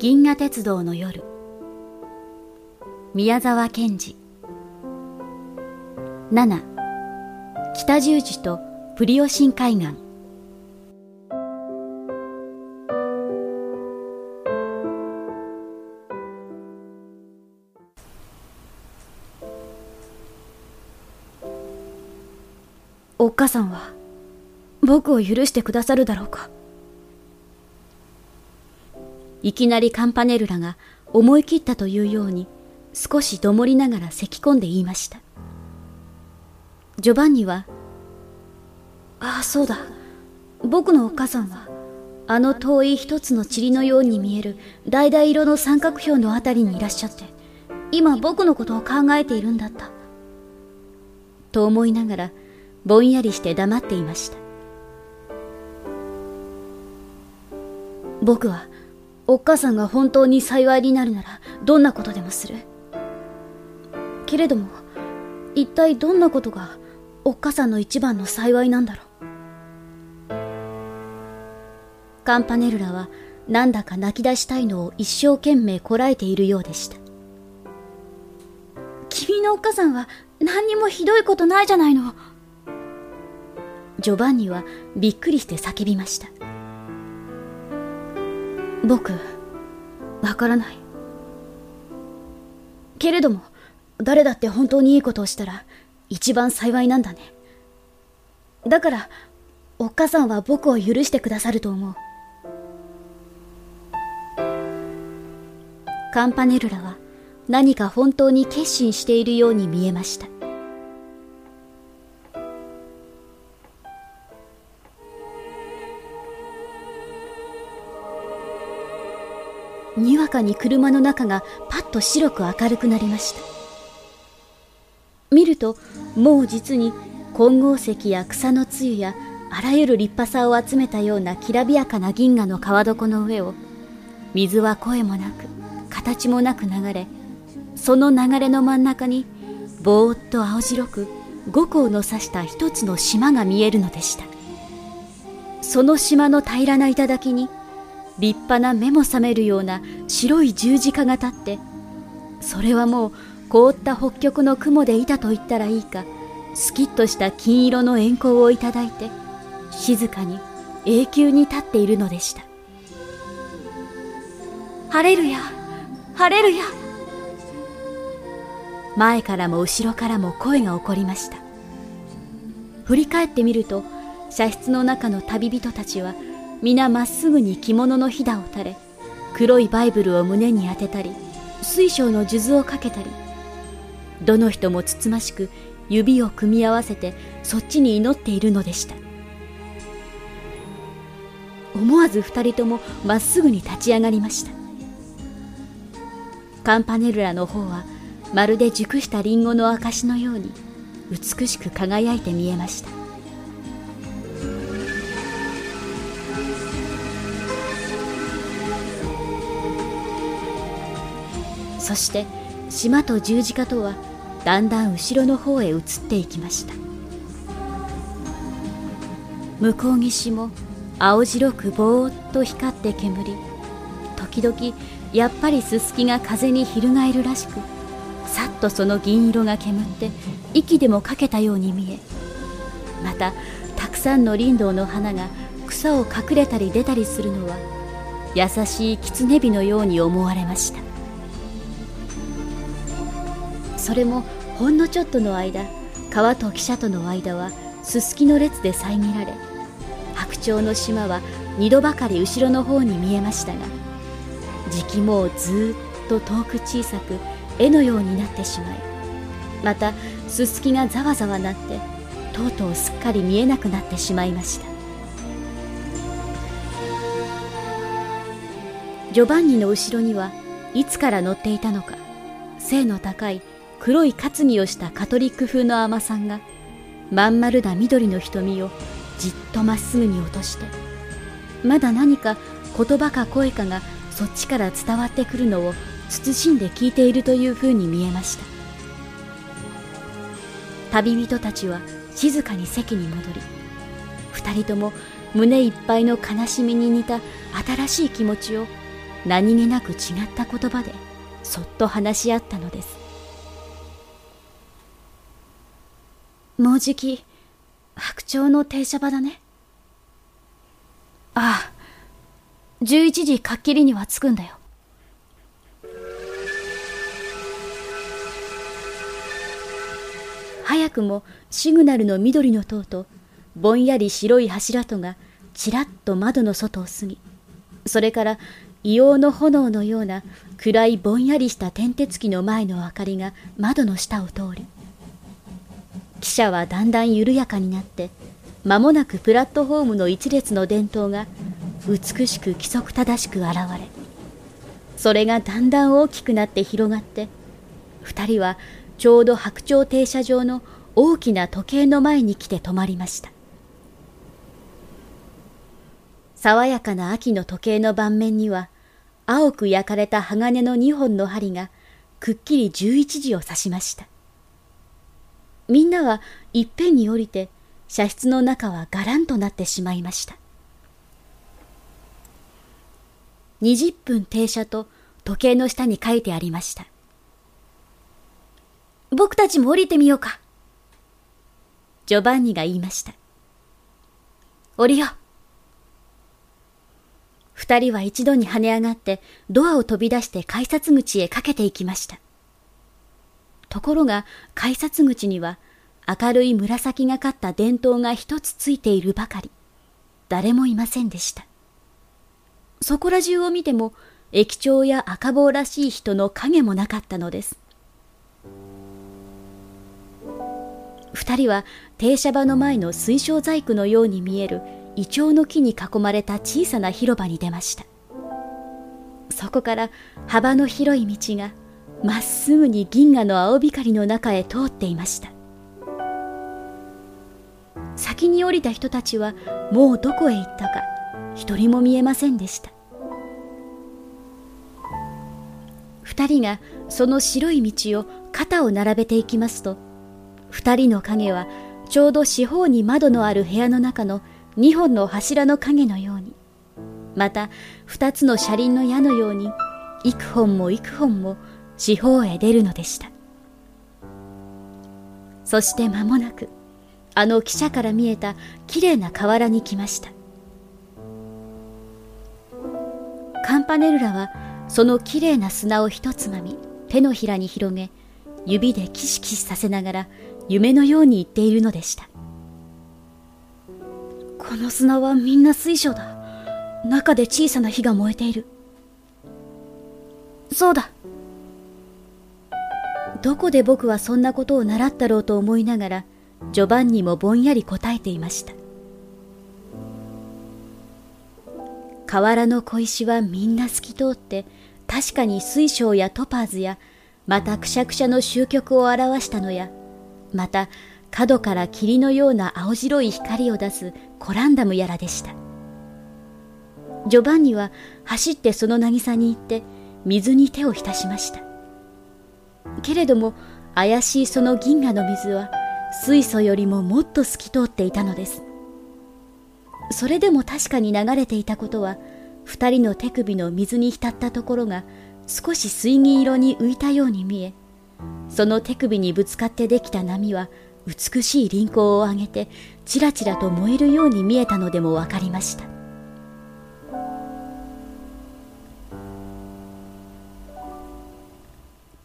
銀河鉄道の夜。宮沢賢治。7北十字とプリオシン海岸。おっかさんは僕を許してくださるだろうか。いきなりカンパネルラが思い切ったというように少しどもりながら咳き込んで言いました。ジョバンニはああそうだ。僕のお母さんはあの遠い一つの塵のように見える橙色の三角標のあたりにいらっしゃって今僕のことを考えているんだった。と思いながらぼんやりして黙っていました。僕はおっかさんが本当に幸いになるならどんなことでもする。けれども一体どんなことがおっかさんの一番の幸いなんだろう。カンパネルラはなんだか泣き出したいのを一生懸命こらえているようでした。君のおっかさんは何にもひどいことないじゃないの。ジョバンニはびっくりして叫びました。僕わからない。けれども誰だって本当にいいことをしたら一番幸いなんだね。だからおっかさんは僕を許してくださると思う。カンパネルラは何か本当に決心しているように見えました。にわかに車の中がパッと白く明るくなりました。見るともう実に金剛石や草の露やあらゆる立派さを集めたようなきらびやかな銀河の川床の上を水は声もなく形もなく流れその流れの真ん中にぼーっと青白く五光の指した一つの島が見えるのでした。その島の平らな頂に立派な目も覚めるような白い十字架が立ってそれはもう凍った北極の雲でいたと言ったらいいかスキッとした金色の円光をいただいて静かに永久に立っているのでした。晴れるや晴れるや前からも後ろからも声が起こりました。振り返ってみると車室の中の旅人たちは皆まっすぐに着物のひだを垂れ黒いバイブルを胸に当てたり水晶の数珠をかけたりどの人もつつましく指を組み合わせてそっちに祈っているのでした。思わず二人ともまっすぐに立ち上がりました。カンパネルラの方はまるで熟したリンゴの証のように美しく輝いて見えました。そして島と十字架とはだんだん後ろの方へ移っていきました。向こう岸も青白くぼーっと光って煙時々やっぱりすすきが風に翻るらしくさっとその銀色が煙って息でもかけたように見えまたたくさんの林道の花が草を隠れたり出たりするのは優しい狐火のように思われました。それもほんのちょっとの間川と汽車との間はすすきの列で遮られ白鳥の島は二度ばかり後ろの方に見えましたが時期もうずっと遠く小さく絵のようになってしまいまたすすきがざわざわなってとうとうすっかり見えなくなってしまいました。ジョバンニの後ろにはいつから乗っていたのか背の高い黒い担ぎをしたカトリック風の尼さんがまん丸な緑の瞳をじっとまっすぐに落としてまだ何か言葉か声かがそっちから伝わってくるのを慎んで聞いているというふうに見えました。旅人たちは静かに席に戻り二人とも胸いっぱいの悲しみに似た新しい気持ちを何気なく違った言葉でそっと話し合ったのです。もうじき白鳥の停車場だね。ああ11時かっきりには着くんだよ。早くもシグナルの緑の塔とぼんやり白い柱とがちらっと窓の外を過ぎそれから硫黄の炎のような暗いぼんやりした天鉄機の前の明かりが窓の下を通り汽車はだんだん緩やかになって間もなくプラットホームの一列の電灯が美しく規則正しく現れそれがだんだん大きくなって広がって二人はちょうど白鳥停車場の大きな時計の前に来て止まりました。爽やかな秋の時計の盤面には青く焼かれた鋼の二本の針がくっきり十一時を指しました。みんなはいっぺんに降りて車室の中はがらんとなってしまいました。20分停車と時計の下に書いてありました。僕たちも降りてみようか。ジョバンニが言いました。降りよう。二人は一度に跳ね上がってドアを飛び出して改札口へかけていきました。ところが改札口には明るい紫がかった電灯が一つついているばかり。誰もいませんでした。そこら中を見ても駅長や赤坊らしい人の影もなかったのです。二人は停車場の前の水晶細工のように見えるイチョウの木に囲まれた小さな広場に出ました。そこから幅の広い道がまっすぐに銀河の青光の中へ通っていました。先に降りた人たちはもうどこへ行ったか一人も見えませんでした。二人がその白い道を肩を並べていきますと二人の影はちょうど四方に窓のある部屋の中の二本の柱の影のようにまた二つの車輪の矢のように幾本も幾本も四方へ出るのでした。そして間もなくあの汽車から見えたきれいな河原に来ました。カンパネルラはそのきれいな砂を一つまみ手のひらに広げ指でキシキシさせながら夢のように言っているのでした。この砂はみんな水晶だ。中で小さな火が燃えている。そうだ。どこで僕はそんなことを習ったろうと思いながらジョバンニもぼんやり答えていました。河原の小石はみんな透き通って確かに水晶やトパーズやまたくしゃくしゃの終局を表したのやまた角から霧のような青白い光を出すコランダムやらでした。ジョバンニは走ってその渚に行って水に手を浸しました。けれども怪しいその銀河の水は水素よりももっと透き通っていたのです。それでも確かに流れていたことは二人の手首の水に浸ったところが少し水銀色に浮いたように見えその手首にぶつかってできた波は美しい輪光を上げてちらちらと燃えるように見えたのでも分かりました。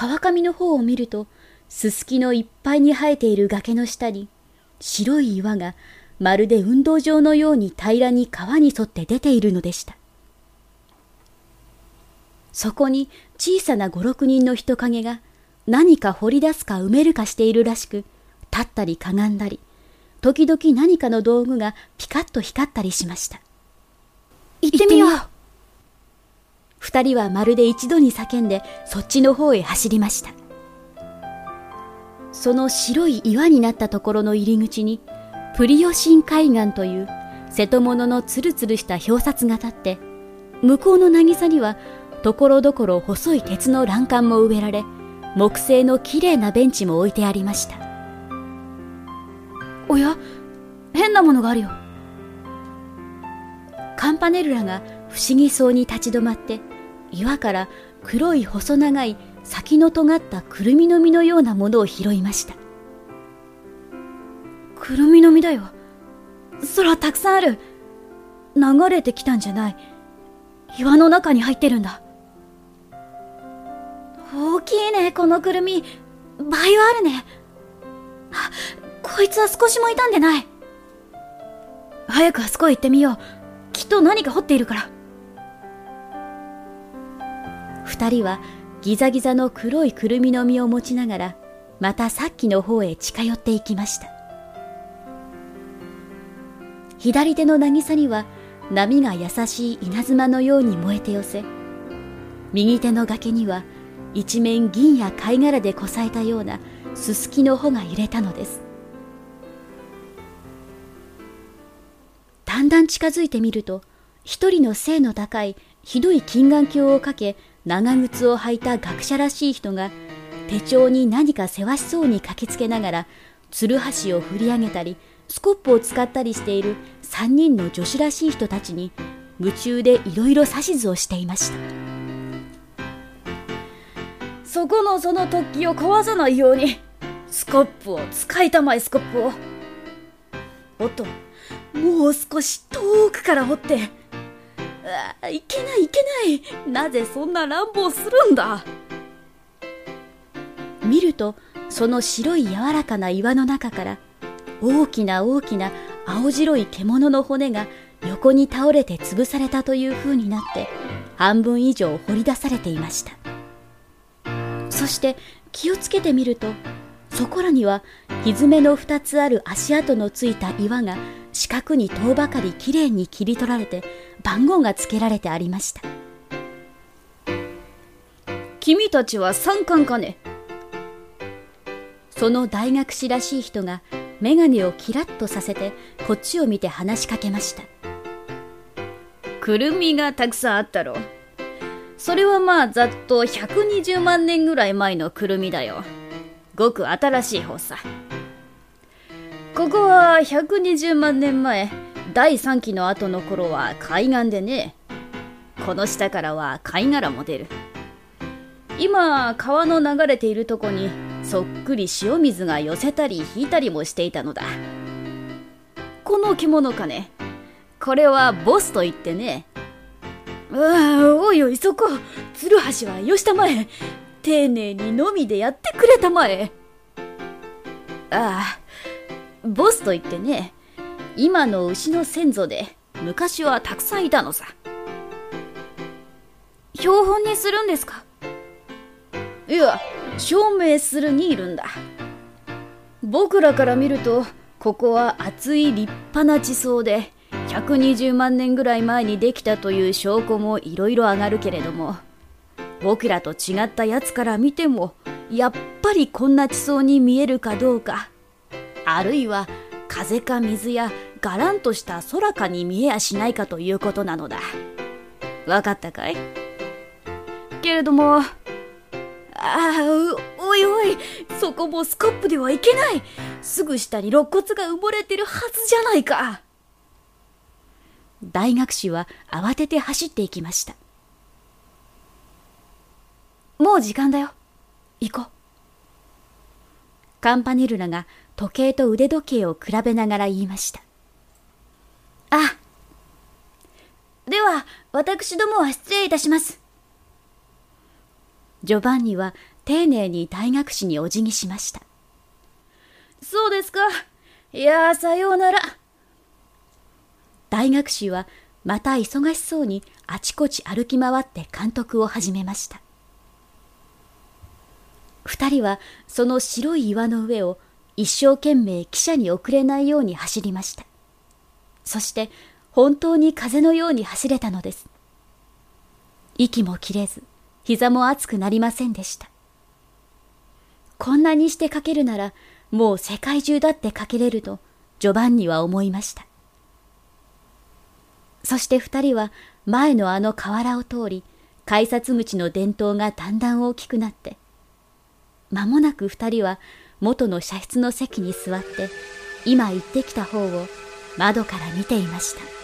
川上の方を見るとすすきのいっぱいに生えている崖の下に白い岩がまるで運動場のように平らに川に沿って出ているのでした。そこに小さな五六人の人影が何か掘り出すか埋めるかしているらしく立ったりかがんだり時々何かの道具がピカッと光ったりしました。行ってみよう。二人はまるで一度に叫んでそっちの方へ走りました。その白い岩になったところの入り口にプリオシン海岸という瀬戸物のつるつるした表札が立って向こうの渚にはところどころ細い鉄の欄干も植えられ木製のきれいなベンチも置いてありました。おや変なものがあるよ。カンパネルラが不思議そうに立ち止まって岩から黒い細長い先の尖ったくるみの実のようなものを拾いました。くるみの実だよ。空たくさんある。流れてきたんじゃない。岩の中に入ってるんだ。大きいねこのくるみ。倍はあるね。あこいつは少しも傷んでない。早くあそこへ行ってみよう。きっと何か掘っているから。二人はギザギザの黒いくるみの実を持ちながらまたさっきの方へ近寄っていきました。左手の渚には波が優しい稲妻のように燃えて寄せ右手の崖には一面銀や貝殻でこさえたようなすすきの穂が揺れたのです。だんだん近づいてみると一人の背の高いひどい金眼鏡をかけ長靴を履いた学者らしい人が手帳に何かせわしそうに書きつけながらつるはしを振り上げたりスコップを使ったりしている3人の女子らしい人たちに夢中でいろいろ指図をしていました。そこのその突起を壊さないようにスコップを使いたまえスコップを。おっともう少し遠くから掘ってあいけないいけない。なぜそんな乱暴するんだ？見るとその白い柔らかな岩の中から大きな大きな青白い獣の骨が横に倒れて潰されたという風になって半分以上掘り出されていました。そして気をつけてみるとそこらには蹄の2つある足跡のついた岩が四角に遠ばかりきれいに切り取られて番号が付けられてありました。君たちは三冠かね？その大学士らしい人が眼鏡をキラッとさせてこっちを見て話しかけました。くるみがたくさんあったろ。それはまあざっと120万年ぐらい前のくるみだよごく新しい方さここは120万年前第3期の後の頃は海岸でね。この下からは貝殻も出る。今川の流れているとこにそっくり塩水が寄せたり引いたりもしていたのだ。この着物かね。これはボスと言ってね。ああおいおいそこ。鶴橋はよしたまえ丁寧にのみでやってくれたまえ。ああボスと言ってね今の牛の先祖で昔はたくさんいたのさ。標本にするんですか？いや証明するにいるんだ。僕らから見るとここは厚い立派な地層で120万年ぐらい前にできたという証拠もいろいろ上がるけれども僕らと違ったやつから見てもやっぱりこんな地層に見えるかどうかあるいは風か水やがらんとした空かに見えやしないかということなのだわかったかい？けれどもああ、おいおい、そこもスコップではいけない。すぐ下に肋骨が埋もれてるはずじゃないか。大学士は慌てて走っていきました。もう時間だよ。行こう。カンパネルラが時計と腕時計を比べながら言いました。あ、では、私どもは失礼いたします。ジョバンニは丁寧に大学士にお辞儀しました。そうですか。いやさようなら。大学士はまた忙しそうにあちこち歩き回って監督を始めました。二人はその白い岩の上を一生懸命汽車に遅れないように走りました。そして本当に風のように走れたのです。息も切れず、膝も熱くなりませんでした。こんなにしてかけるなら、もう世界中だってかけれると、ジョバンニは思いました。そして二人は前のあの河原を通り、改札口の伝統がだんだん大きくなって、間もなく二人は元の車室の席に座って、今行ってきた方を窓から見ていました。